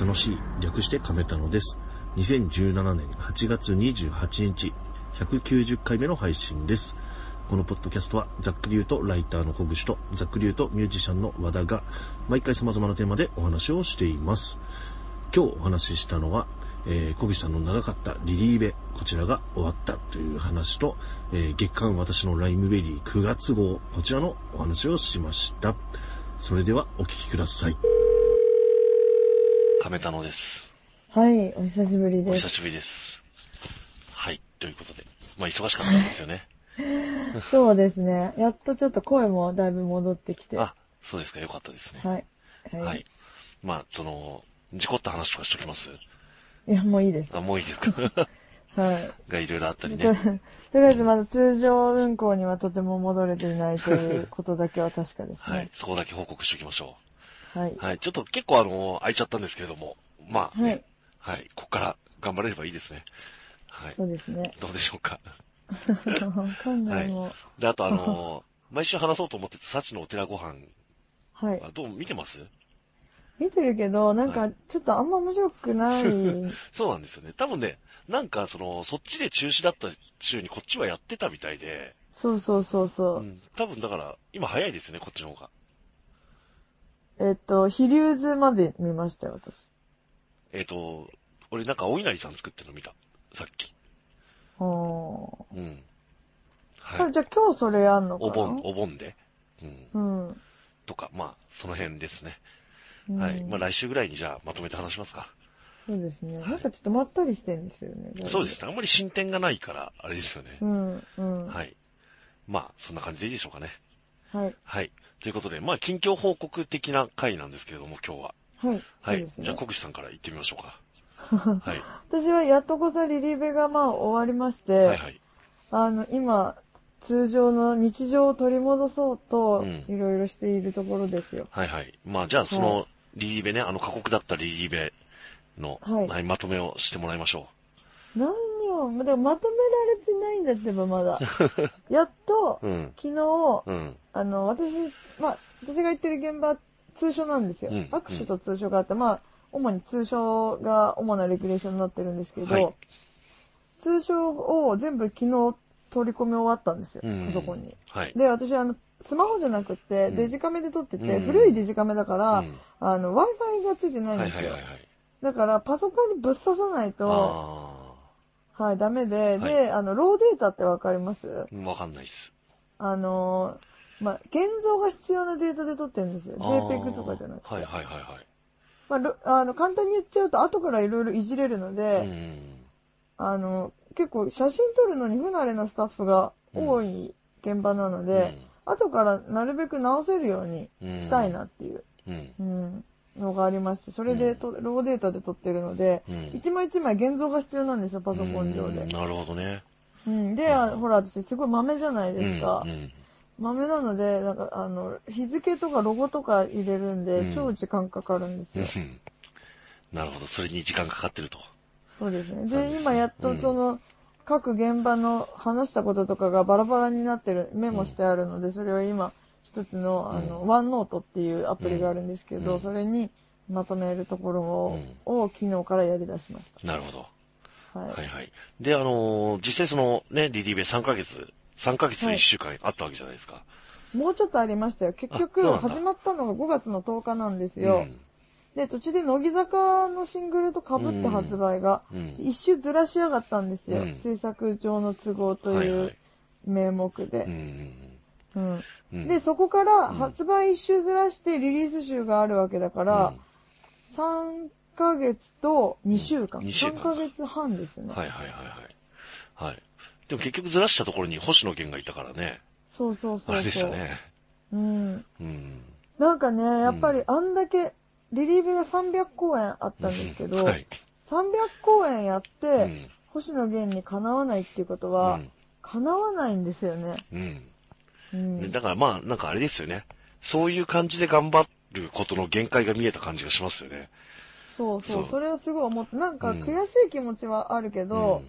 楽しい、略して亀たのです。2017年8月28日、190回目の配信です。このポッドキャストは、ざっくり言うとライターの小口と、ざっくり言うとミュージシャンの和田が、毎回様々なテーマでお話をしています。今日お話ししたのは、えー、小口さんの長かったリリーベ、こちらが終わったという話と、えー、月刊私のライムベリー9月号、こちらのお話をしました。それではお聞きください。亀田野です。はい、お久しぶりです。お久しぶりです。はい、ということで。まあ忙しかったんですよね。そうですね。やっとちょっと声もだいぶ戻ってきて。はあ、そうですか、よかったですね。い。はい。はい。まあ、その、事故った話とかしときます？いや、もういいです。あ、もういいですか？はい。がいろいろあったりとね。とりあえずまだ通常運行にはとても戻れていないということだけは確かですはいね。。そこだけ報告しておきましょはい。う。はい。ちょっと結構あの、空いちゃったんですけれども、まあ、ね、はい。はい。ここから頑張れればいいですね。はい。そうですね。どうでしょうか。わかんない。で、あとあの、毎週話そうと思ってた幸のお寺ご飯はいは。どう見てます？見てるけど、なんはか、ちょっとあんま面白くない。そうなんですよね。多分ね、なんかその、そっちで中止だった週にこっちはやってたみたいで、そうそうそうそうう。ん、多分だから、今早いですよね、こっちの方が。えっと、飛龍図まで見ましたよ、私。えっ、と、俺なんかお稲荷さん作ってるの見た。さっき。はうん。あ。はい。じゃあ今日それやんのかな？お盆、お盆で？うん。うん。とか、まあ、その辺ですね。うんはい。まあ来週ぐらいにじゃあまとめて話しますか。そうですね。はいなんかちょっとまったりしてんですよね。そうですね。あんまり進展がないから、あれですよね。うん、うん。ははい。まあ、そんな感じでいいでしょうかね。い。はい。はい。ということで、まあ、近況報告的な回なんですけれども、今日は。はい。はい。じゃあ、国士さんから行ってみましょうか。はい。私はやっとこさリリーベがまあ終わりまして、はいはい。あの、今、通常の日常を取り戻そうとうん、いろいろしているところですよ。はいはい。まあ、じゃあ、その、リリーベね、あの過酷だったリリーベの、はいまとめをしてもらいましょ何を、でもまとめられてないんだってばまだ。やっとう。、うん。昨日、うん。あの、私、まあ、私が行ってる現場、通所なんですよ。うん握手と通所があって、まあ、主に通所が主なレギュレーションになってるんですけど、はい通所を全部昨日取り込み終わったんですよ、うんパソコンに。はい。で、私、あの、スマホじゃなくて、うんデジカメで撮ってて、うん古いデジカメだから、うんあの、Wi-Fi がついてないんですよ。はいはいはいはい。だから、パソコンにぶっ刺さないと、あはい、ダメで、はいで、あの、ローデータってわかります？あ、わかんないっす。あのー、まあ、現像が必要なデータで撮ってるんですよ。あー JPEG とかじゃなくて。はいはいはいはい。まあろ、あの、簡単に言っちゃうと、後からいろいろいじれるので、うん。あの、結構写真撮るのに不慣れなスタッフが多い現場なので、後からなるべく直せるようにしたいなっていう、うん。うん、のがありまして、それでと、ローデータで撮ってるので、うん。一枚一枚現像が必要なんですよ、パソコン上でうん。なるほどね。うん、で、あほら、私すごい豆じゃないですか。うんうん豆なので、なんか、あの、日付とかロゴとか入れるんで、うん超時間かかるんですよ。うんなるほど。それに時間かかってると。そうですね。そうでで、今やっとうんその、各現場の話したこととかがバラバラになってる、メモしてあるので、それを今、一つの、あの、うんワンノートっていうアプリがあるんですけど、うんそれにまとめるところを、を昨日からやり出しましなるほど。た。はい。はいはい。で、あのー実際そのね、リリーベ3ヶ月、3ヶ月1週間あったわけじゃないですか。もうちょっとありましたよ。結あ局、始まったのが5月の10日なんですよ。で、途中で乃木坂のシングルと被って発売が、うん。うん。一周ずらしやがったんですよ。うん制作上の都合とはいはいいう名目で。うんうんうんうん。で、そこから発売一周ずらしてリリース週があるわけだから、3ヶ月と2週間。うん二週間3ヶ月半ですね。はいはいはいはい。はい。でも結局ずらしたところに星野源がいたからね。そうそうそうそう。あれでしたね。うん。うん。なんかね、やっぱりあんだけ、リリーベが300公演あったんですけど、はい。300公演やって、うん。星野源にかなわないっていうことは、うんかなわないんですよね。うん。うん。でだからまあ、なんかあれですよね。そういう感じで頑張ることの限界が見えた感じがしますよね。そうそう、それはすごい思って、なんかうん悔しい気持ちはあるけど、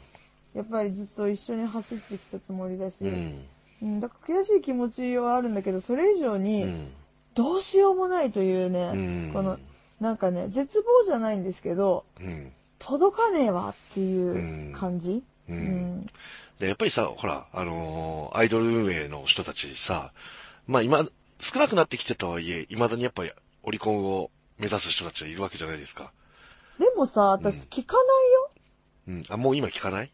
やっぱりずっと一緒に走ってきたつもりだし、ううんん。だから悔しい気持ちはあるんだけど、それ以上に、うん。どうしようもないというね、うん。この、なんかね、絶望じゃないんですけど、うん。届かねえわっていう感じ？う。うんん。で、やっぱりさ、ほら、あのーアイドル運営の人たちさ、まあ今、少なくなってきてたはいえ、未だにやっぱりオリコンを目指す人たちはいるわけじゃないですか。でもさ、私聞かないよ。うん。あ、もう今聞かない？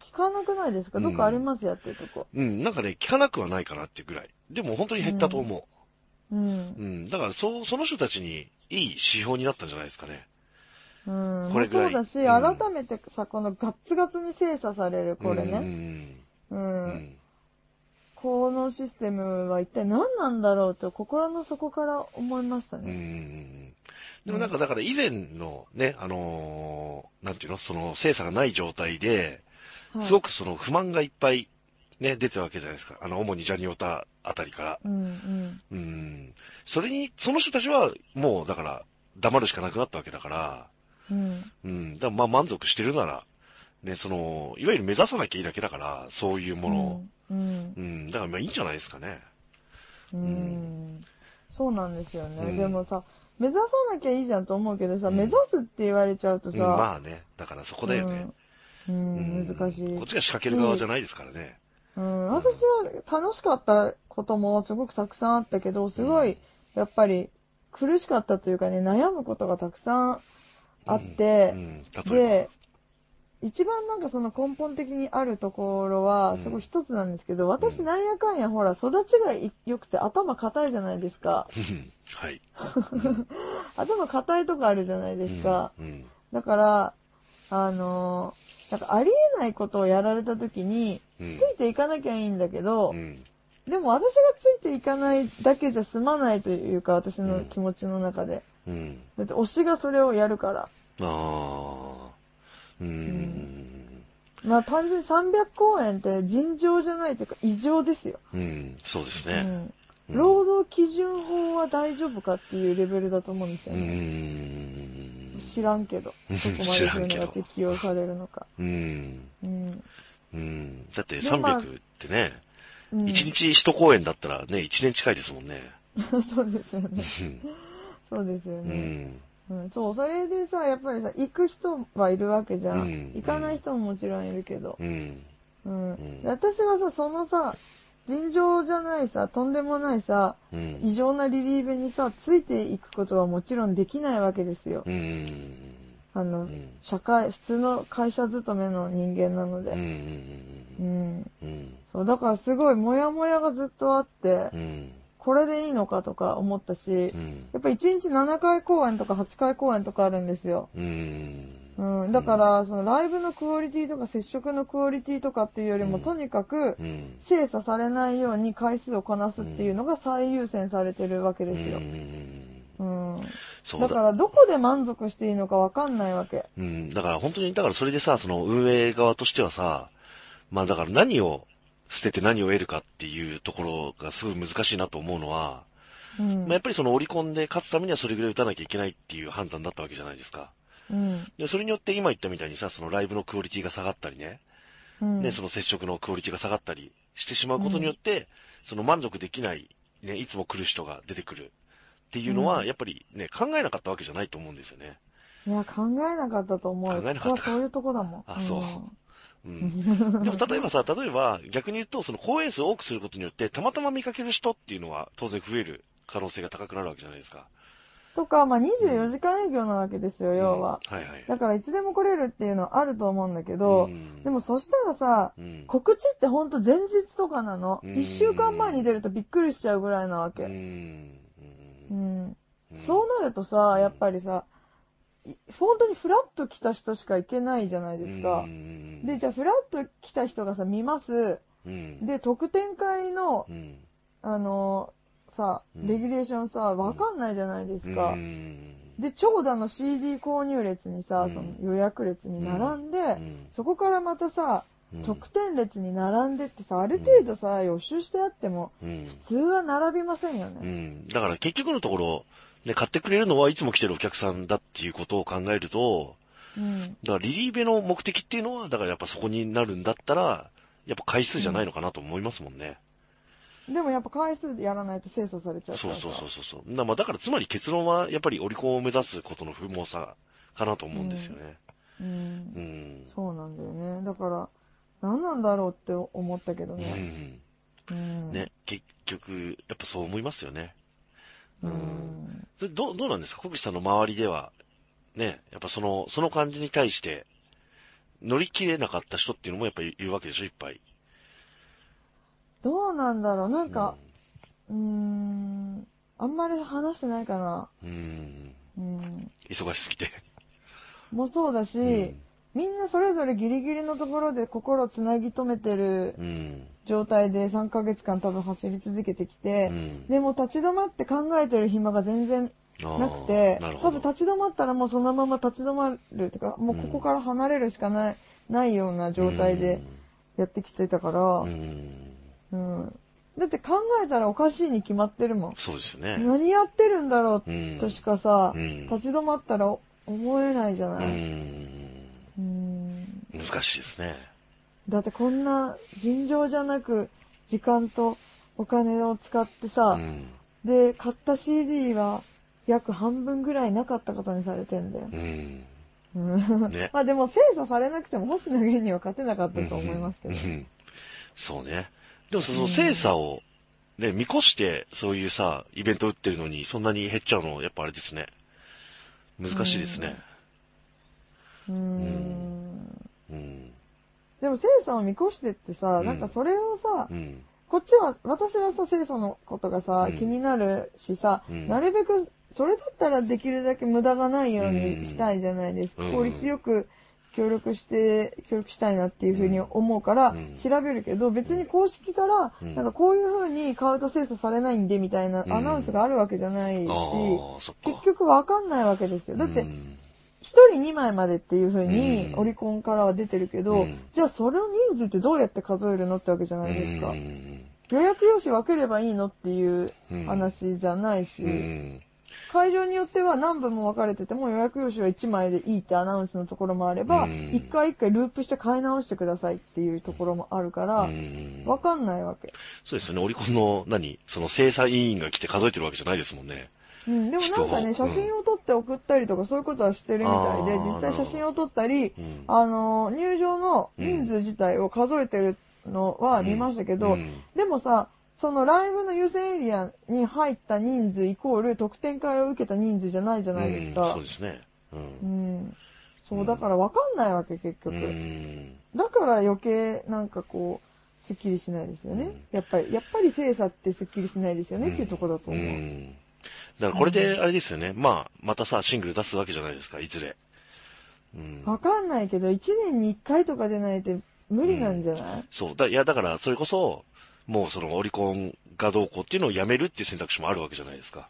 聞かなくないですか？どっかありますやってるとこ。うん。なんかね、聞かなくはないかなっていうぐらい。でも本当に減ったと思うんう。。うん。だから、そう、その人たちにいい指標になったんじゃないですかね。うん。これぐらいそうだし、うん改めてさ、このガッツガツに精査される、これうね。ん。う。うんん。このシステムは一体何なんだろうと心の底から思いましたうん。うね。ん。でもなんか、だから以前のね、あのーなんていうの、その精査がない状態で、はいすごくその不満がいっぱいね、出てるわけじゃないですか。あの、主にジャニオタあたりから。うんうん。うん。それに、その人たちはもう、だから、黙るしかなくなったわけだから、うん。うん。だまあ満足してるなら、ね、その、いわゆる目指さなきゃいいだけだから、そういうものを。うん。うん。だからまあいいんじゃないですかね。うん。そうなんですよね。うんでもさ、目指さなきゃいいじゃんと思うけどさ、うん目指すって言われちゃうとうん、さ、まあね。だからそこだよね。うん。うんうん難しい。こっちが仕掛ける側じゃないですからね。うん、私は楽しかったこともすごくたくさんあったけど、すごい、やっぱり苦しかったというかね、悩むことがたくさんあってう、ん。例えで、一番なんかその根本的にあるところは、すごい一つなんですけど、私なんやかんやほら、育ちが良くて頭硬いじゃないですか。はい。頭硬いとこあるじゃないですか。だから、あのなんかありえないことをやられた時に、ついていかなきゃいいんだけど、でも私がついていかないだけじゃ済まないというか、私の気持ちの中で。うん。だって推しがそれをやるから。ああ。うん。まあ単純に300公演って尋常じゃないというか異常ですよ。うん。そうですね。うん。うん労働基準法は大丈夫かっていうレベルだと思うんですようね。ん。知らんけど。どこまでそういうのが適用されるのか。うん。うん。うん。だってでまあ300ってね、うん、1日1公演だったらね、1年近いですもんね。そうですよね。うんそうですようね。ん。うん、そう、それでさ、やっぱりさ、行く人はいるわけじゃん。うん行かない人ももちろんいるけど。うん。うん。私はさ、そのさ、尋常じゃないさ、とんでもないさ、うん。異常なリリーベにさ、ついていくことはもちろんできないわけですよ。うん。あの、うん社会、普通の会社勤めの人間なので。ん。うん。うん。そう、だからすごいモヤモヤがずっとあってう、ん。これでいいのかとか思ったしう、ん。やっぱ1日7回公演とか8回公演とかあるんですよ。うん。うん、だから、そのライブのクオリティとか接触のクオリティとかっていうよりも、うんとにかくうん。精査されないように回数をこなすっていうのが最優先されてるわけですよ。うん。だから、どこで満足していいのかわかんないわけ。うん。だから本当に、だからそれでさ、その運営側としてはさ、まあだから何を捨てて何を得るかっていうところがすごい難しいなと思うのは、うんまあやっ。ぱりそのオリコンで勝つためにはそれぐらい打たなきゃいけないっていう判断だったわけじゃないですか。うん。で、それによって今言ったみたいにさ、そのライブのクオリティが下がったりね、うん。ね、その接触のクオリティが下がったりしてしまうことによって、その満足できない、ね、いつも来る人が出てくるっていうのは、うんやっぱりね、考えなかったわけじゃないと思うんですよね。いや、考えなかったと思うよ。考えなかったそういうとこだもん。あそうん。でも例えばさ、例えば逆に言うと、その公演数を多くすることによって、たまたま見かける人っていうのは当然増える可能性が高くなるわけじゃないですか。とか、まあ、24時間営業なわけですよ、要は。うんはいはい。だから、いつでも来れるっていうのはあると思うんだけど、うんでもそしたらさ、うん告知ってほんと前日とかなの？うん一週間前に出るとびっくりしちゃうぐらいなわうけ。んうん。うんそうなるとさ、やっぱりさ、い本当にフラッと来た人しか行けないじゃないですか。う。んで、じゃあフラッと来た人がさ、見ます。うん。で、特典会のう、ん。あのさ、うん。レギュレーションさ、わかんないじゃないですか。う。ん。で、長蛇の CD 購入列にさ、うん。その予約列に並んで、うん。そこからまたさ、うん。特典列に並んでってさ、ある程度さ、予習してあっても、うん。普通は並びませんようね。ん。だから結局のところ、ね、買ってくれるのはいつも来てるお客さんだっていうことを考えると、うん。だからリリーベの目的っていうのは、だからやっぱそこになるんだったら、やっぱ回数じゃないのかなと思いますもんね。でもやっぱ回数やらないと精査されちゃうかそうらさ。そうそうそうそう。だまあだからつまり結論はやっぱりオリコンを目指すことの不毛さかなと思うんですよね。う。うんん。そうなんだよね。だから、何なんだろうって思ったけどうね。ん。うん。ね、結局、やっぱそう思いますよね。ううんん。それどう、どうなんですか？小口さんの周りでは、ね、やっぱその、その感じに対して、乗り切れなかった人っていうのもやっぱりいるわけでしょいっぱい。どうなんだろうなんか、うーん、あんまり話してないかな。うん。うん。忙しすぎて。もそうだし、みんなそれぞれギリギリのところで心をつなぎ止めてるうん。状態で3ヶ月間多分走り続けてきて、うん。でも立ち止まって考えてる暇が全然なくて。多分立ち止まったらもうそのまま立ち止まるとか、もうここから離れるしかない、ないような状態でやってきてたからうん。う、ん。うん。だって考えたらおかしいに決まってるもん。そうですよね。何やってるんだろううんとしかさ、うん立ち止まったら思えないじゃうない。ん。うん。難しいですね。だってこんな尋常じゃなく時間とお金を使ってさ、うん。で、買った CD は約半分ぐらいなかったことにされてんだよ。うん。うんね まあでも精査されなくても星野源には勝てなかったと思いますけどうん。うんそうね。でもその精査を、ね、見越して、そういうさ、イベント打ってるのに、そんなに減っちゃうの、やっぱあれですね。難しいですね。うーん。うん。でも精査を見越してってさ、うんなんかそれをさ、うん。こっちは、私はさ、清楚のことがさ、うん気になるしさ、うんなるべく、それだったらできるだけ無駄がないようにしたいじゃないですか。うん効率よく協力して、協力したいなっていうふうに思うからうん、調べるけど、別に公式から、うんなんかこういうふうに買うと精査されないんで、みたいなうんアナウンスがあるわけじゃないし。結局わかんないわけですよ。だってう、ん一人2枚までっていう風にうんオリコンからは出てるけど、うんじゃあそれの人数ってどうやって数えるのってわけじゃないですか。うん予約用紙分ければいいのっていう話じゃないし、うん。会場によっては何部も分かれてても予約用紙は1枚でいいってアナウンスのところもあれば、うん一回一回ループして買い直してくださいっていうところもあるから、うん分かんないわけ。そうですよね。オリコンの、何？その精査委員が来て数えてるわけじゃないですもんね。うん、でもなんかね、写真を撮って送ったりとかそういうことはしてるみたいで、実際写真を撮ったり、うんあの、入場の人数自体を数えてるのは見ましたけど、うんでもさ、そのライブの優先エリアに入った人数イコール特典会を受けた人数じゃないじゃないですうんかそう。ですね。う。うんん。そう、だから分かんないわけ、結局。うん。だから余計なんかこう、すっきりしないですよね。うんやっぱり、やっぱり精査ってすっきりしないですよねっていうところだとう思う。ん。だからこれで、あれですよね。まあ、またさ、シングル出すわけじゃないですか、いずれ。うん。わかんないけど、1年に1回とかでないと無理なんじゃない、そう。だいや、だから、それこそ、もうそのオリコンがどうこうっていうのをやめるっていう選択肢もあるわけじゃないですか。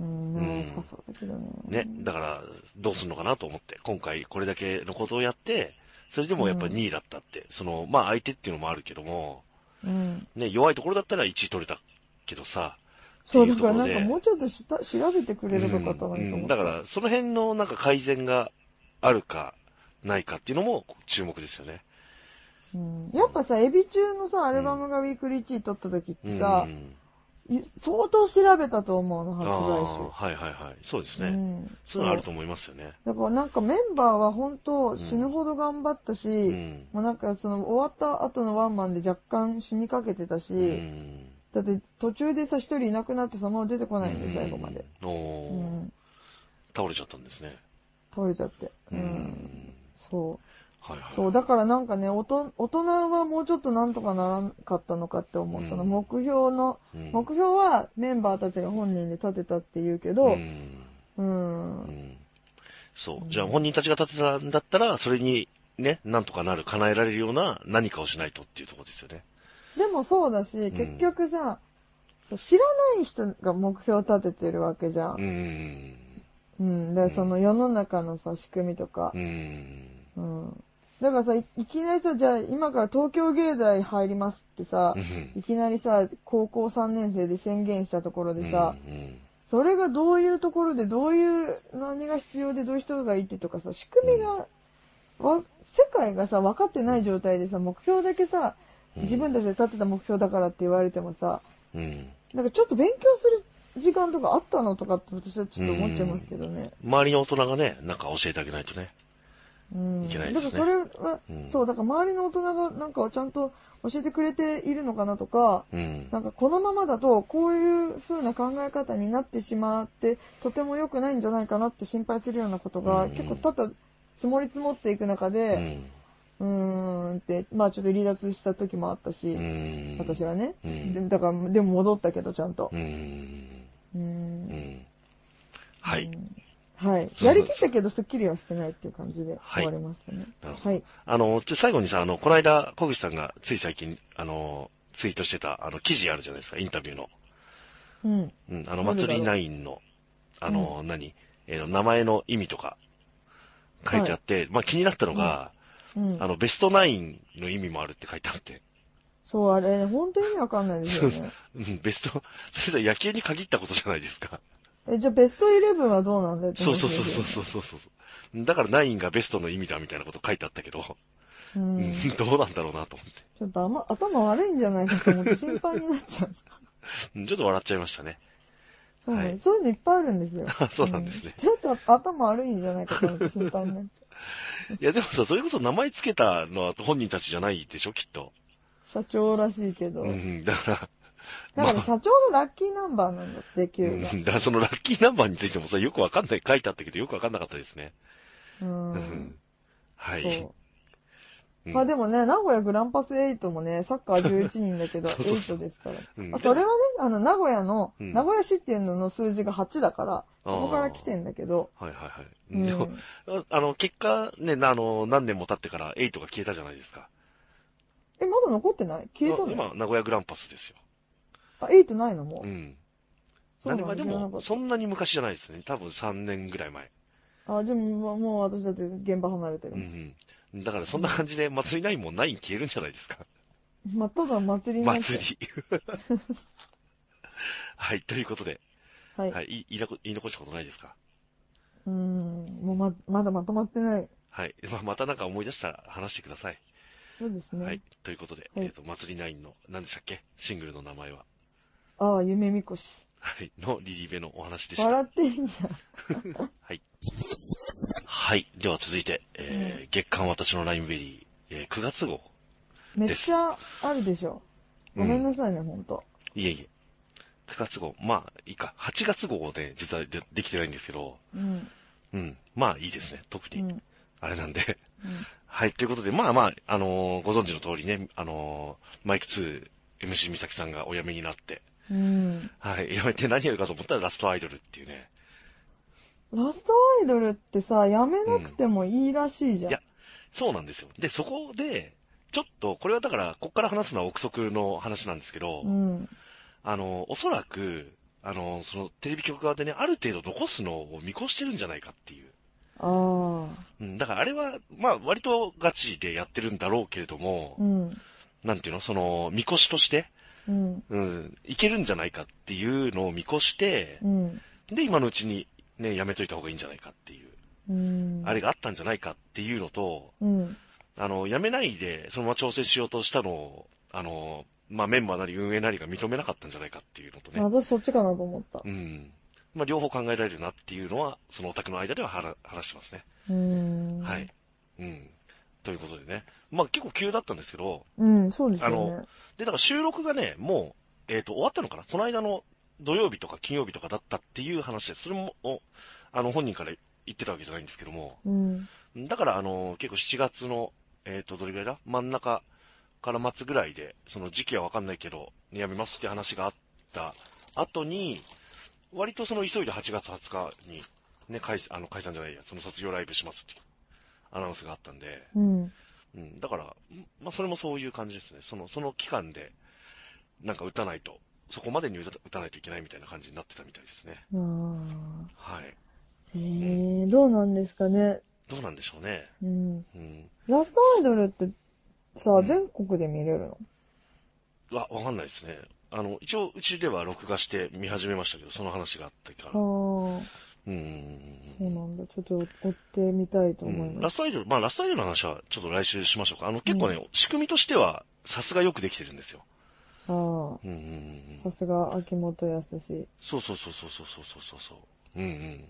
うん、なさそうだけどね。ね。だから、どうするのかなと思って、今回これだけのことをやって、それでもやっぱ2位だったって、その、まあ相手っていうのもあるけども、うん。ね、弱いところだったら1位取れたけどさ、そう、だからなんかもうちょっとした調べてくれればよかったのにと思った。うんだから、その辺のなんか改善があるか、ないかっていうのも注目ですよね。うんやっぱさ、エビ中のさ、アルバムがウィークリー1位取った時ってさう、ん相当調べたと思うの、発売あーはいはいはい。そうです週。ね。うん。そういうのあると思いますよね。だからなんかメンバーは本当死ぬほど頑張ったし、うん。もうなんかその終わった後のワンマンで若干死にかけてたし、うんだって途中でさ一人いなくなってそのまま出てこないんで、最後まで。。うんおうーん。倒れちゃったんですね。倒れちゃって。う。うんん。そう。はいはい。そう、だからなんかね、おと大人はもうちょっとなんとかならんかったのかって思う。うんその目標の、うん目標はメンバーたちが本人で立てたって言うけうど、んうん。うんそう。じゃあ本人たちが立てたんだったら、それにね、なんとかなる、叶えられるような何かをしないとっていうところですよね。でもそうだし、結局さ、そう知らない人が目標立ててるわけじゃん。うん。うん。で、その世の中のさ、仕組みとかう。ん。うん。だからさ、いいきなりさ、じゃあ今から東京芸大入りますってさう、んいきなりさ、高校3年生で宣言したところでさ、うんそれがどういうところでどういう何が必要でどういう人がいてとかさ、仕組みが、わ世界がさ、分かってない状態でさ、目標だけさ、自分たちで立てた目標だからって言われてもさ、うん。なんかちょっと勉強する時間とかあったのとかって私はちょっと思っちゃいますけどね。周りの大人がね、なんか教えてあげないとね。うん。いけないだからですねそれは、うんそう、だから周りの大人がなんかちゃんと教えてくれているのかなとか、うん。なんかこのままだとこういう風な考え方になってしまってとても良くないんじゃないかなって心配するようなことがうん結構多々積もり積もっていく中うで、ん。うーんって、まあちょっと離脱した時もあったし、うん。私はね、うんで。だから、でも戻ったけどちゃんとう。ん。うんん。はい。はい。やりきったけどスッキリはしてないっていう感じではい終わりましたね。はい。あの、ちょ最後にさ、あの、この間、小口さんがつい最近、あの、ツイートしてた、あの、記事あるじゃないですか、インタビューの。うん。うん、あの、祭りナインの、あの、何？えーの名前の意味とか、書いてあって、まあ気になったのが、うんあ。の、ベストナインの意味もあるって書いてあって、そう、あれ、本当に意味わかんないですよね。うん、ベスト、それさ、野球に限ったことじゃないですか。え、じゃあベストイレブンはどうなんだよってそう話そうそうそうそうそうそう。だからナインがベストの意味だみたいなこと書いてあったけど、う。うんん、どうなんだろうなと思って。ちょっとあま、頭悪いんじゃないかと思って心配になっちゃうちょっと笑っちゃいましたね。そうね、はいそういうのいっぱいあるんですよ。そうなんですねうちょっと頭悪いんじゃないかと思って心配になっちゃう。いやでもさ、それこそ名前つけたのは本人たちじゃないでしょ、きっと。社長らしいけど。うん、だから、だから社長のラッキーナンバーなんだって、う9が。ん、だからそのラッキーナンバーについてもさ、よくわかんない、書いてあったけど、よくわかんなかったですね。う。うんん。はい。まあでもね、名古屋グランパス8もね、サッカー11人だけど、そうそうそう8ですから。それはね、あの、名古屋の、うん名古屋市っていうのの数字が8だから、そこから来てんだけど、はいはいはい。うんでも、ああの、結果、ね、あの、何年も経ってから8が消えたじゃないですか。え、まだ残ってない？消えたの？今、名古屋グランパスですよ。あ、8ないのもう？うん。そうなんだ知らなかったそんなに昔じゃないですね。多分3年ぐらい前。あ、でも、もう私だって現場離れてるう。んうん。だからそんな感じで、祭りないもん9消えるんじゃないですか。まあ、ただ祭りになっちゃう祭り。はい、ということで、はい。はい、い言いなこ言い残したことないですか？うーん、もうま、まだまとまってない。はい。まあ、またなんか思い出したら話してください。そうですね。はい。ということで、はいえっ、と、祭り9の、何でしたっけ？シングルの名前は。ああ、夢みこし。はい。のリリーベのお話でした。笑ってんじゃん。はい。はい。では続いて、えー月刊私のラインベリー、えー9月号。めっちゃあるでしょ。ごめんなさいね、ほんと。いえいえ。9月号。まあ、いいか。8月号で実はでできてないんですけど、うん。うん。まあいいですね。特に。うん。あれなんで。うん はい。ということで、まあまあ、あのーご存知の通りね、あのーマイク2、MC 美咲さんがお辞めになって、うん。はい。辞めて何やるかと思ったらラストアイドルっていうね。ラストアイドルってさ、やめなくてもいいらしいじゃん。いやそうなんですよ。で、そこで、ちょっと、これはだから、こっから話すのは憶測の話なんですけど、うん。あの、おそらく、あの、そのテレビ局側でね、ある程度残すのを見越してるんじゃないかっていう。ああ。うん、だからあれは、まあ、割とガチでやってるんだろうけれども、うん。なんていうの、その、見越しとして、うん。うん、いけるんじゃないかっていうのを見越して、うん。で、今のうちに、ね、やめといた方がいいんじゃないかっていう、うん。あれがあったんじゃないかっていうのと、うん。あの、やめないで、そのまま調整しようとしたのを、あの、まあ、メンバーなり運営なりが認めなかったんじゃないかっていうのとね、私そっちかなと思った。うん。まあ、両方考えられるなっていうのは、そのオタクの間では話話してますね。うん。はい。。うん。ということでね。まあ、結構急だったんですけど、うん、そうですよあね。で、だから収録がね、もう、えっ、と、終わったのかな？この間の土曜日とか金曜日とかだったっていう話です。それも、おあの、本人から言ってたわけじゃないんですけども、うん。だから、あの、結構7月の、えっ、と、どれぐらいだ？真ん中から末ぐらいで、その時期はわかんないけど、やめますって話があった後に、割とその急いで8月20日に、ね、解あの解散じゃないや、その卒業ライブしますってアナウンスがあったんで、うん。うん、だから、んまあ、それもそういう感じですね。その、その期間で、なんか打たないと、そこまでに打たないといけないみたいな感じになってたみたいですね。あはい。え、どうなんですかね。どうなんでしょうね。うん。うん。ラストアイドルってさ、うん全国で見れるの？わ、わかんないですね。あの、一応、うちでは録画して見始めましたけど、その話があったから。ああ。うんうんうんそうなんだ。ちょっと追ってみたいと思いうんラます。ストアイドル、まあラストアイドルの話はちょっと来週しましょうか。あの結構ね、仕組みとしてはさすがよくできてるんですよ。あうんうんうんあ、さすが秋元康。そうそうそうそうそうそうそうそう。うんうん。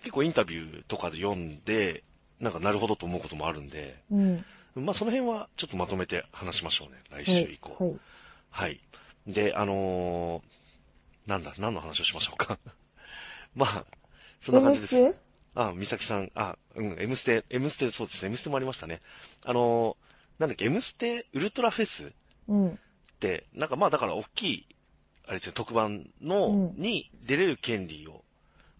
結構インタビューとかで読んで、なんかなるほどと思うこともあるんで、うん。まあその辺はちょっとまとめて話しましょうね。来はい週以降。。はい。はい。で、あのー、なんだ、何の話をしましょうか。まあ、そんな感じです。あ、美咲さん、あ、うん、M ステ、M ステ、そうですね、M ステもありましたね。あのー、なんだっけ、M ステウルトラフェス？っうん。て、なんかまあだから大きい、あれですね、特番の、うんに出れる権利を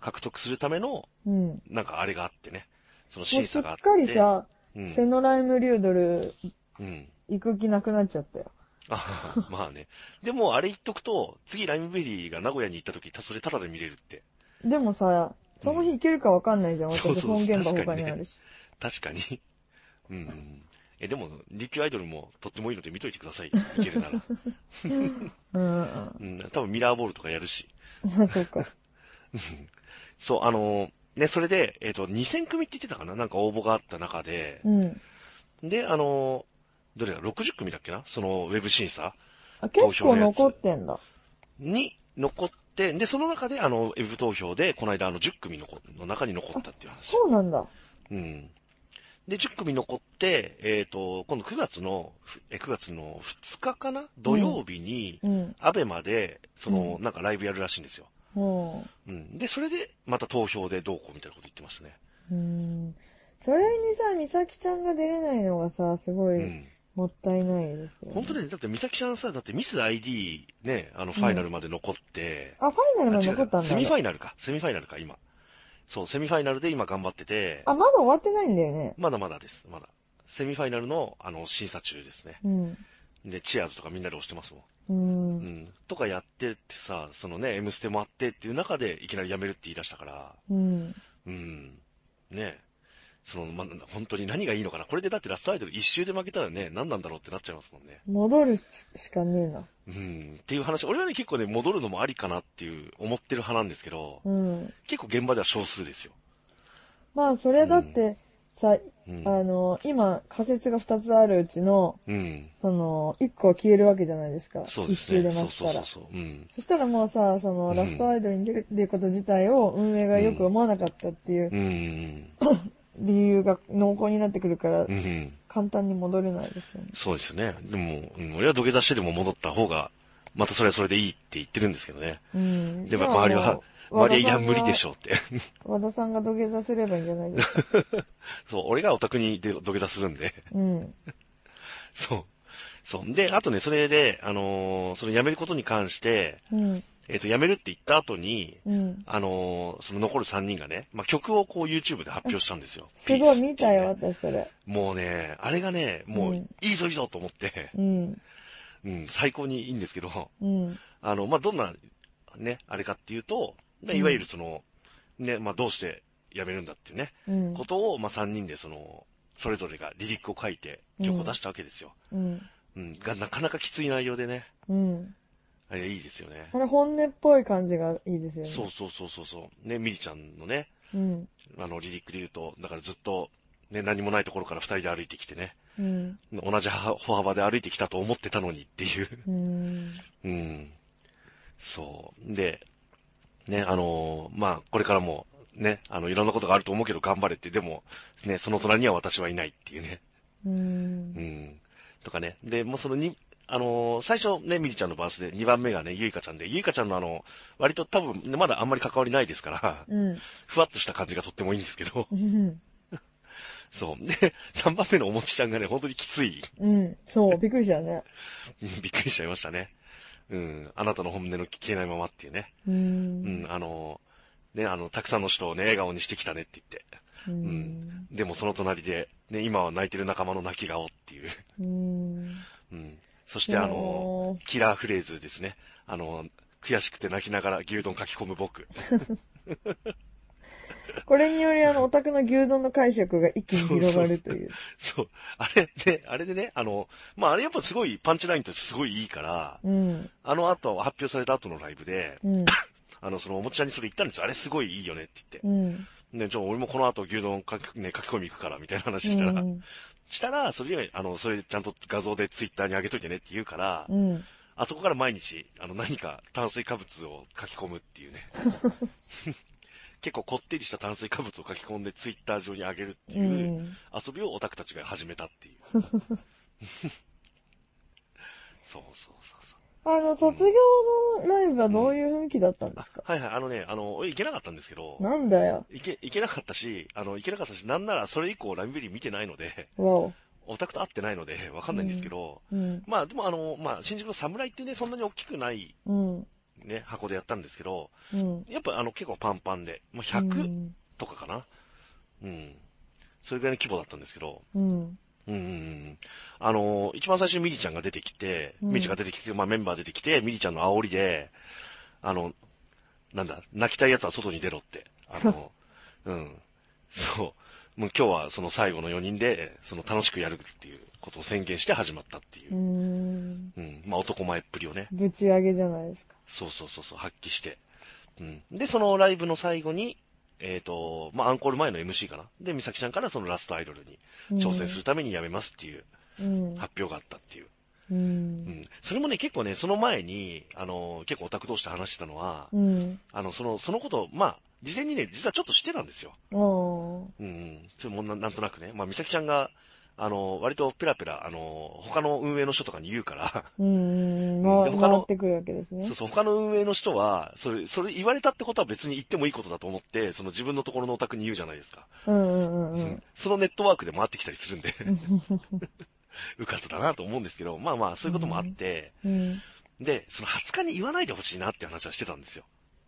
獲得するための、うん。もなんかあれがあってね。そのう審すっ査があって。かりさ、うん、セノライムリュードルうん。行く気なくなっちゃったよ。あ まあね。でもあれ言っとくと、次ライムベリーが名古屋に行った時、たそれタダで見れるって。でもさ、その日行けるかわかんないじゃん。うそう本現場他にあるし。確かに。うんうん。え、でも、琉球アイドルもとってもいいので見といてください。いけるなら。うんうん。うん、多分ミラーボールとかやるし。そうか。そう、あのーね、それで、えっ、と、2000組って言ってたかな？なんか応募があった中で、うん。で、あのーどれだ、60組だっけな？そのウェブ審査あ、結構残ってんだ。に残って、で、その中で、あの、ウェブ投票で、この間、あの、10組のの中に残ったっていう話。そうなんだ。うん。で、10組残って、えっ、と、今度9月の、ふえ、9月の2日かな？土曜日に、うん。アベマで、その、うなんかライブやるらしいんですよ。もうん。で、それで、また投票でどうこうみたいなこと言ってましたね。う。うん。それにさ、美咲ちゃんが出れないのがさ、すごいうん。もったいないですよ、ね。本当ね、だって、美咲ちゃんさ、だってミス ID ね、あの、ファイナルまで残って、あ、ファイナルまで残ったんだ。セミファイナルか。セミファイナルか、今。そう、セミファイナルで今頑張ってて、あ、まだ終わってないんだよね。まだまだです、まだ。セミファイナルの、あの、審査中ですね。うん。で、チアーズとかみんなで押してますもん。うん。うん。とかやってってさ、そのね、M ステもあってっていう中で、いきなり辞めるって言い出したから、うん。うん。ねその、ま、本当に何がいいのかな。これでだってラストアイドル一周で負けたらね、何なんだろうってなっちゃいますもんね。戻るしかねえな。うん。っていう話、俺はね、結構ね、戻るのもありかなっていう、思ってる派なんですけど、うん。結構現場では少数ですよ。まあ、それだって、さ、うん。あの、今、仮説が2つあるうちの、うん。その、1個は消えるわけじゃないですか。そうですね。一周でそう負けたら。そうそうそう。うん。そしたらもうさ、その、うんラストアイドルに出るっていうこと自体を運営がよく思わなかったっていううん。理由が濃厚になってくるから。簡単に戻れないですよね。そうですよね。でも、うん、俺は土下座してでも戻った方が、またそれはそれでいいって言ってるんですけどね。うん。でも周りは、周りは、いや、無理でしょ。ょうって。和田さんが土下座すればいいんじゃないですか。そう、俺がオタクにで土下座するんで。うん。そう。そう。で、あとね、それで、あのーその辞めることに関して、うん。えっ、と、辞めるって言った後に、うん。あのーその残る3人がね、まあ、曲をこう YouTube で発表したんですよ。すごい見たよ、私それ。もうね、あれがね、もう、うんいいぞいいぞと思って、うん。うん、最高にいいんですけど、うん。あの、まあ、どんな、ね、あれかっていうと、まあいわゆるその、ね、まあ、どうして辞めるんだっていうね、うん。ことを、まあ、3人でその、それぞれがリリックを書いて曲を出したわけですよ。うん。うん、が、なかなかきつい内容でね、うん。あれいいですよね。あれ本音っぽい感じがいいですよね。そうそうそうそうそう。ね、ミリちゃんのね、うん。あの、リリックで言うと、だからずっと、ね、何もないところから二人で歩いてきてね、うん。同じ歩幅で歩いてきたと思ってたのにっていう。うん。うん。そう。で、ね、あのーまあ、これからも、ね、あの、いろんなことがあると思うけど頑張れって、でも、ね、その隣には私はいないっていうね。う。うんん。とかね。で、もうそのに、あのー最初ね、ミリちゃんのバースで、2番目がね、ゆいかちゃんで、ゆいかちゃんのあの、割と多分、まだあんまり関わりないですから、うん。ふわっとした感じがとってもいいんですけど、うん。そう。で、3番目のおもちちゃんがね、本当にきつい。うん。そう、びっくりしたね。う んびっくりしちゃいましたね。うん。あなたの本音の聞けないままっていうね。う。うんん、あの、ね、あの、たくさんの人をね、笑顔にしてきたねって言って。ううんん。でもその隣で、ね、今は泣いてる仲間の泣き顔っていう。うん。うん。そしてあのも、キラーフレーズですね。あの、悔しくて泣きながら牛丼書き込む僕。これによりあの、オタクの牛丼の解釈が一気に広がるという。そう。あれね、あれでね、あの、まあ、あれやっぱすごいパンチラインとしてすごいいいから、うん。あの後、発表された後のライブで、うん。あの、そのおもちゃにそれ言ったんですよ。あれすごいいいよねって言って。うん。で、ちょ、俺もこの後牛丼書き,、ね、書き込み行くから、みたいな話したら、うん。したら、それで、あの、それちゃんと画像でツイッターに上げといてねって言うから、うん。あそこから毎日、あの、何か炭水化物を書き込むっていうね。結構こってりした炭水化物を書き込んでツイッター上に上げるってう。いうん遊びをオタクたちが始めたっていう。そうそうそうそう。あの、卒業のライブはどういう雰囲気だったんですか、はいはい、あのね、あの、俺行けなかったんですけど、なんだよ。行け、行けなかったし、あの、行けなかったし、なんならそれ以降ライブベリー見てないので、わお。オタクと会ってないので、わかんないんですけど、うん。まあでもあの、まあ新宿の侍ってね、そんなに大きくないうん。ね、箱でやったんですけど、うん。やっぱあの結構パンパンで、まあ、う100んとかかな。うん。それぐらいの規模だったんですけど、うん。うん。あのー一番最初にミリちゃんが出てきて、うんミリちゃんが出てきて、まあメンバー出てきて、ミリちゃんの煽りで、あの、なんだ、泣きたい奴は外に出ろって。あの、うん。そう。もう今日はその最後の4人で、その楽しくやるっていうことを宣言して始まったっていうう。ん。うん。まあ男前っぷりをね、ぶち上げじゃないですか。そうそうそうそう、発揮して。うん。で、そのライブの最後に、えっ、と、まあアンコール前の MC かな。で、美咲ちゃんからそのラストアイドルに挑戦するために辞めますっていううん。発表があったっていう。う。うんん。それもね、結構ね、その前に、あの、結構オタク同士で話してたのは、うん。あの、その、そのこと、まあ、事前にね、実はちょっと知ってたんですよ。うんうん。それもななんとなくね。まあ、美咲ちゃんが、あの、割とペラペラ、あの、他の運営の人とかに言うから、うん。で回他の回ってくるわけですねそう。そう、他の運営の人は、それ、それ言われたってことは別に言ってもいいことだと思って、その自分のところのオタクに言うじゃないですか。うんうんうんうん。そのネットワークで回ってきたりするんで、うかつだなと思うんですけど、まあまあ、そういうこともあって、うん。で、その20日に言わないでほしいなって話はしてたんですよ。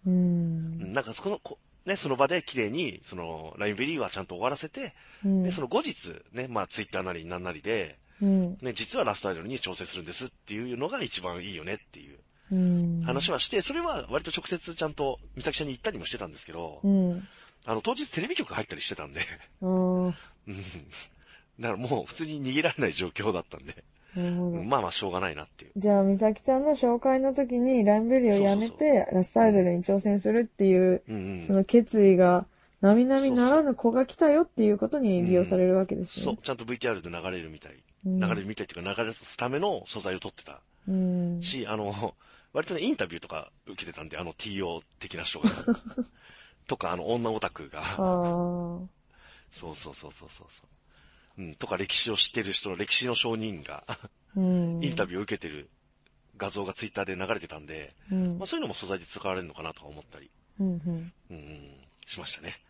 う。うんんなんかその、こね、その場で綺麗に、その、ラインベリーはちゃんと終わらせて、うんで、その後日、ね、まあ、ツイッターなりなんなりで、うん。ね、実はラストアイドルに挑戦するんですっていうのが一番いいよねっていううん。話はして、それは割と直接ちゃんと美咲ちゃんに言ったりもしてたんですけど、うん。あの、当日テレビ局入ったりしてたんで、うん。うんだからもう普通に逃げられない状況だったんで、なるほど。まあまあしょうがないなっていう。じゃあ、美咲ちゃんの紹介の時にラインベリーをやめて、ラストアイドルに挑戦するっていう、うんうん。その決意が、並々ならぬ子が来たよっていうことに利用されるわけですそうね。、ちゃんと VTR で流れるみたい。うん流れるみたいっていうか流れすための素材を取ってたうん。し、あの、割とね、インタビューとか受けてたんで、あの TO 的な人が。とか、あの、女オタクが。そうそうそうそうそうそう。うん、とか歴史を知ってる人の歴史の証人が、うん。インタビューを受けてる画像がツイッターで流れてたんで、うんまあ、。そういうのも素材で使われるのかなとか思ったり、うん。うん。うんうん、しましたね。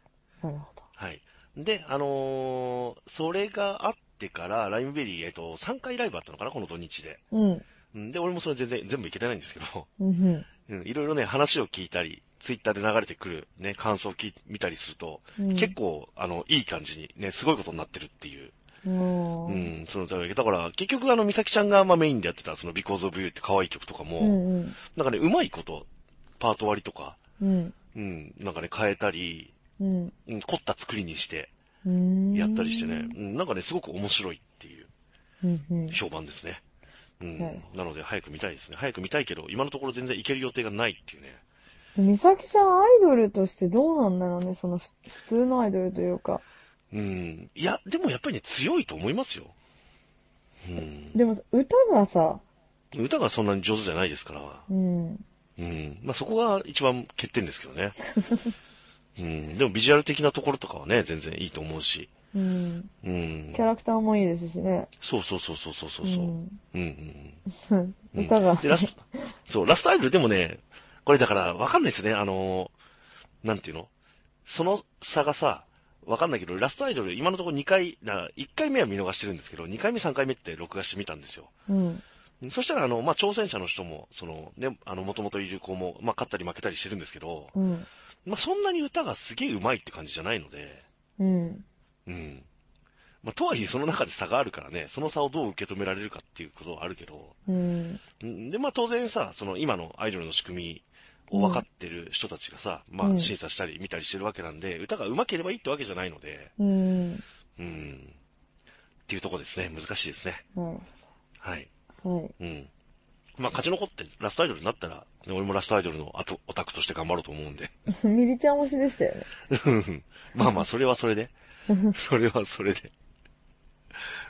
なるほど。はい。で、あのーそれがあってから、ライムベリー、えっと、3回ライブあったのかな、この土日で。うん。うんで、俺もそれ全然、全部いけてないんですけど、うん。うん、いろいろね、話を聞いたり、ツイッターで流れてくるね、感想を見たりすると、うん結構、あの、いい感じにね、すごいことになってるっていう。うん。ううん。ん、その、だから、結局あの、美咲ちゃんがまあメインでやってた、その、Because of You って可愛い曲とかも、うん。なんかね、うまいこと、パート割りとか、うん。うん、なんかね、変えたり、うん。うん、凝った作りにして、うん。やったりしてね、うん、なんかね、すごく面白いっていううん。うん。評判ですね。うんなるほ、なので早く見たいですね。早く見たいけど、今のところ全然行ける予定がないっていうね。美咲ちゃんアイドルとしてどうなんだろうね、そのふ普通のアイドルというか。うん、いや、でもやっぱりね、強いと思いますよ。うん、でも歌がさ、歌がそんなに上手じゃないですから、うん。うん、まあそこが一番欠点ですけどね。うん、でもビジュアル的なところとかはね、全然いいと思うし。うん。うんキ。ャラクターもいいですしね。そうそうそうそうそうそう。う、うんん。うん、うん。うん 歌が。で、ラスト、そう、ラストアイドルでもね、これだからわかんないですね。あのー、なんていうの？その差がさ、わかんないけど、ラストアイドル、今のところ2回、な1回目は見逃してるんですけど、2回目、3回目って録画してみたんですよ。うん。そしたら、あの、まあ、挑戦者の人も、その、ね、あの、もともといる子も、まあ、勝ったり負けたりしてるんですけど、うん。まあ、そんなに歌がすげえ上手いって感じじゃないので、うん。うん。まあ、とはいえ、その中で差があるからね、その差をどう受け止められるかっていうことはあるけど、うん。うんで、まあ当然さ、その今のアイドルの仕組みを分かってる人たちがさ、まうんあ審査したり見たりしてるわけなんで、歌が上手ければいいってわけじゃないので、うん。うん。っていうとこですね。難しいですね。なるはい。はい。うん。まあ、勝ち残ってラストアイドルになったら、ね俺もラストアイドルの後オタクとして頑張ろうと思うんで。ミリちゃん推しでしたよね。まあまあ、それはそれで。それはそれで。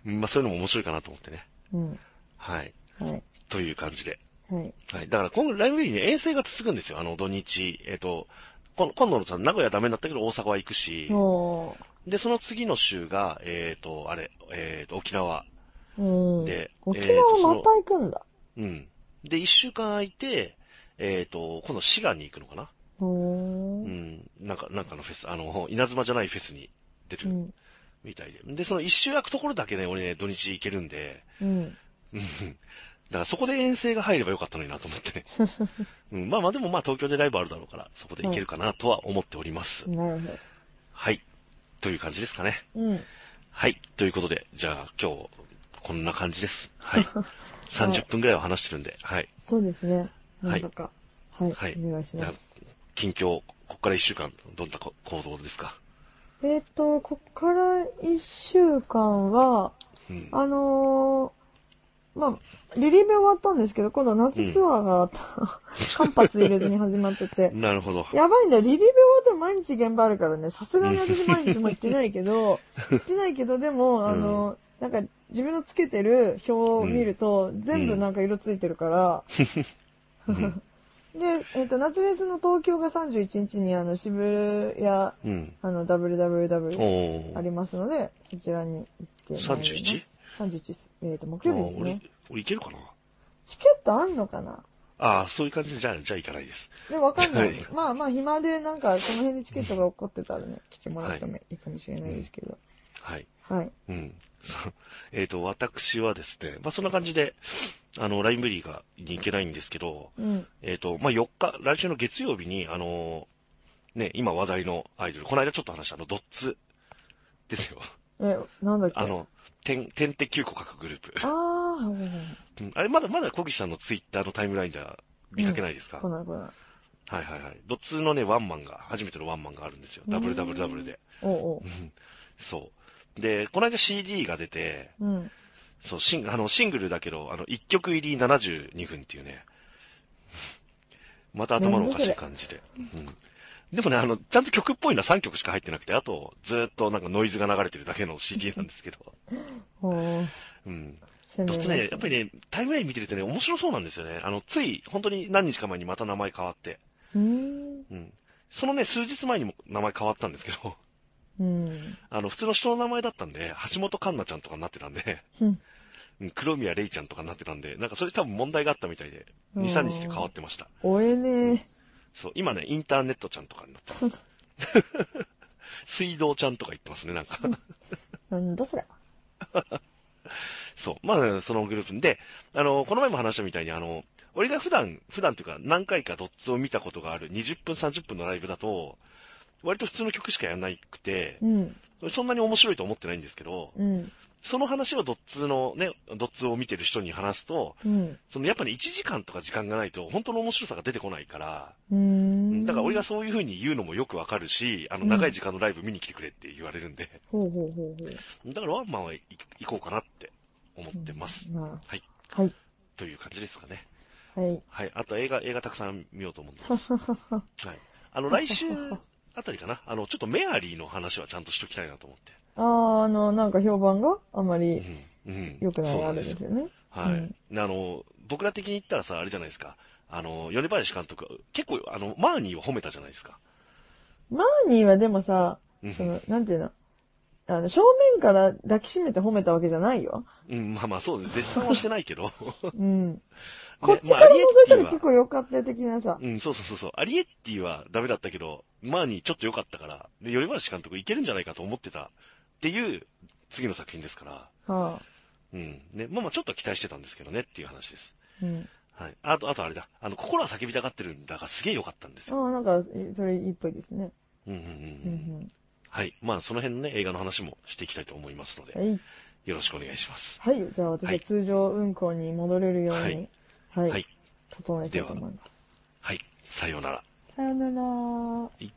まあ、そういうのも面白いかなと思ってね。うん。はい。はい。という感じで。はい。はい。だから今後ライブリーに遠征が続くんですよ。あの土日。えっ、と、こ今度のさ、名古屋ダメになったけど大阪は行くし。で、その次の週が、えっ、と、あれ、えっ、と、沖縄。うん。で沖縄また行くんだ。うん。で、一週間空いて、えっ、と、今度滋賀に行くのかなおうー。ん。なんか、なんかのフェス、あの、稲妻じゃないフェスに出るうん。みたいで。で、その一週空くところだけね、俺ね、土日行けるんで、うん。うん。だからそこで遠征が入ればよかったのになと思ってね。うん、まあまあでもまあ東京でライブあるだろうから、そこで行けるかなとは思っております。なるほはい。という感じですかね。ど。うん。はい。ということで、じゃあ今日、こんな感じです。はい。30分ぐらいは話してるんで、はい。そうですね。はないんとか。はい。はいお願いします。近況、ここから1週間、どんなこ行動ですか？えっ、と、こっから一週間は、うん。あのー、まあ、リリベ終わったんですけど、今度夏ツアーが、間髪入れずに始まってて。なるほど。やばいんだよ。リリベ終わっても毎日現場あるからね、さすがに私毎日も行ってないけど、行ってないけど、でも、あの、なんか自分のつけてる表を見ると、全部なんか色ついてるから、で、えっ、と、夏フェスの東京が31日にあの渋谷、あうん。の、WWW。ありますので、そちらに行ってまいります。31? えっ、と、木曜日ですあ俺ね。、俺いけるかな？チケットあんのかな？ああ、そういう感じで、じゃあ、じゃあ行かないです。で、わかんないはい。まあまあ、暇でなんか、その辺にチケットが起こってたらね、来てもらってもいいかもしれないですけど。はい。はい。うん。そう。えっ、と、私はですね、まあ、そんな感じで、あの、ラインブリーがに行けないんですけど、うん。えっ、と、まあ、4日、来週の月曜日に、あのね、今話題のアイドル、この間ちょっと話したあの、ドッツですよ。え、なんだっけ？あの、点、点って9個書くグループ。あー、はいはいはいうんあれ、まだまだ小木さんのツイッターのタイムラインでは見かけないですか、来ない来ない。はいはいはい。ドッツのね、ワンマンが、初めてのワンマンがあるんですよ。うん WWW で。おうおう。そう。で、この間 CD が出て、うん。そう、シンあのシングルだけど、あの、1曲入り72分っていうね、また頭のおかしい感じで。うん。でもね、あの、ちゃんと曲っぽいのは3曲しか入ってなくて、あと、ずーっとなんかノイズが流れてるだけの CD なんですけど。うん。どっちね、やっぱりね、タイムライン見てるとね、面白そうなんですよね。あの、つい、本当に何日か前にまた名前変わって。うーん。うん。そのね、数日前にも名前変わったんですけど、うん。あの、普通の人の名前だったんで、橋本環奈ちゃんとかになってたんで、うんうん黒宮レイちゃんとかになってたんで、なんかそれ多分問題があったみたいで、2、3日で変わってました。おえねそう、今ね、インターネットちゃんとかになってます。水道ちゃんとか言ってますね、なんか。ー。なんだそれ。そう。まあ、そのグループで、あの、この前も話したみたいに、あの、俺が普段、普段というか何回かドッツを見たことがある20分、30分のライブだと、割と普通の曲しかやらなくて、うん。そんなに面白いと思ってないんですけど、うん。その話をドッツのね、ドッツを見てる人に話すと、うん。そのやっぱね、1時間とか時間がないと、本当の面白さが出てこないから。だから俺がそういう風に言うのもよくわかるし、あの、うん長い時間のライブ見に来てくれって言われるんで。だからワンマンは行行こうかなって思ってます。なはい。はい。という感じですかね。はい。はい。あと映画、映画たくさん見ようと思ってます。はい。あの、来週あたりかな。あの、ちょっとメアリーの話はちゃんとしときたいなと思って。あー、あの、なんか評判があまりうん。うん。良くないあれそうなんですですよね。はい。うんあの、僕ら的に言ったらさ、あれじゃないですか。あの、米林監督、結構、あの、マーニーを褒めたじゃないですか。マーニーはでもさうん、その、なんていうの、あの、正面から抱きしめて褒めたわけじゃないよ。うん、まあまあそうです。絶賛はしてないけど。うん。こっちまあから覗いたら結構良かったよ的なさ。うん、そうそうそうそう。アリエッティはダメだったけど、マーニーちょっと良かったから、で、米林監督いけるんじゃないかと思ってたっていう次の作品ですから、はあ。うん。ね、まあまあちょっと期待してたんですけどねっていう話です。うん。はい。あと、あとあれだ。あの、心は叫びたがってるんだがすげえ良かったんですよ。ああ、なんか、それいいっぽいですね。うんうんうんううん。んはい。まあその辺のね、映画の話もしていきたいと思いますので、うん。はい。よろしくお願いします。はい。じゃあ私ははい通常運行に戻れるようはいに、はい。はい。整えたいと思います。はい。さようなら。さよなら。はい